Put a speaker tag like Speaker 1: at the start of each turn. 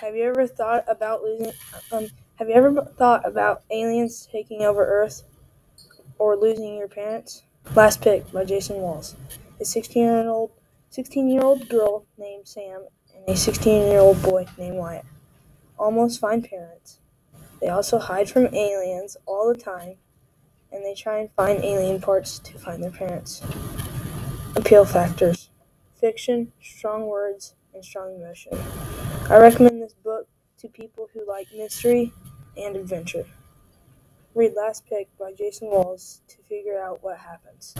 Speaker 1: Have you ever thought about losing? Um, have you ever thought about aliens taking over Earth or losing your parents? Last Pick by Jason Walz. A 16-year-old 16-year-old girl named Sam and a 16-year-old boy named Wyatt almost find parents. They also hide from aliens all the time, and they try and find alien parts to find their parents. Appeal factors: fiction, strong words, and strong emotion. I recommend this book to people who like mystery and adventure. Read Last Pick by Jason Walz to figure out what happens.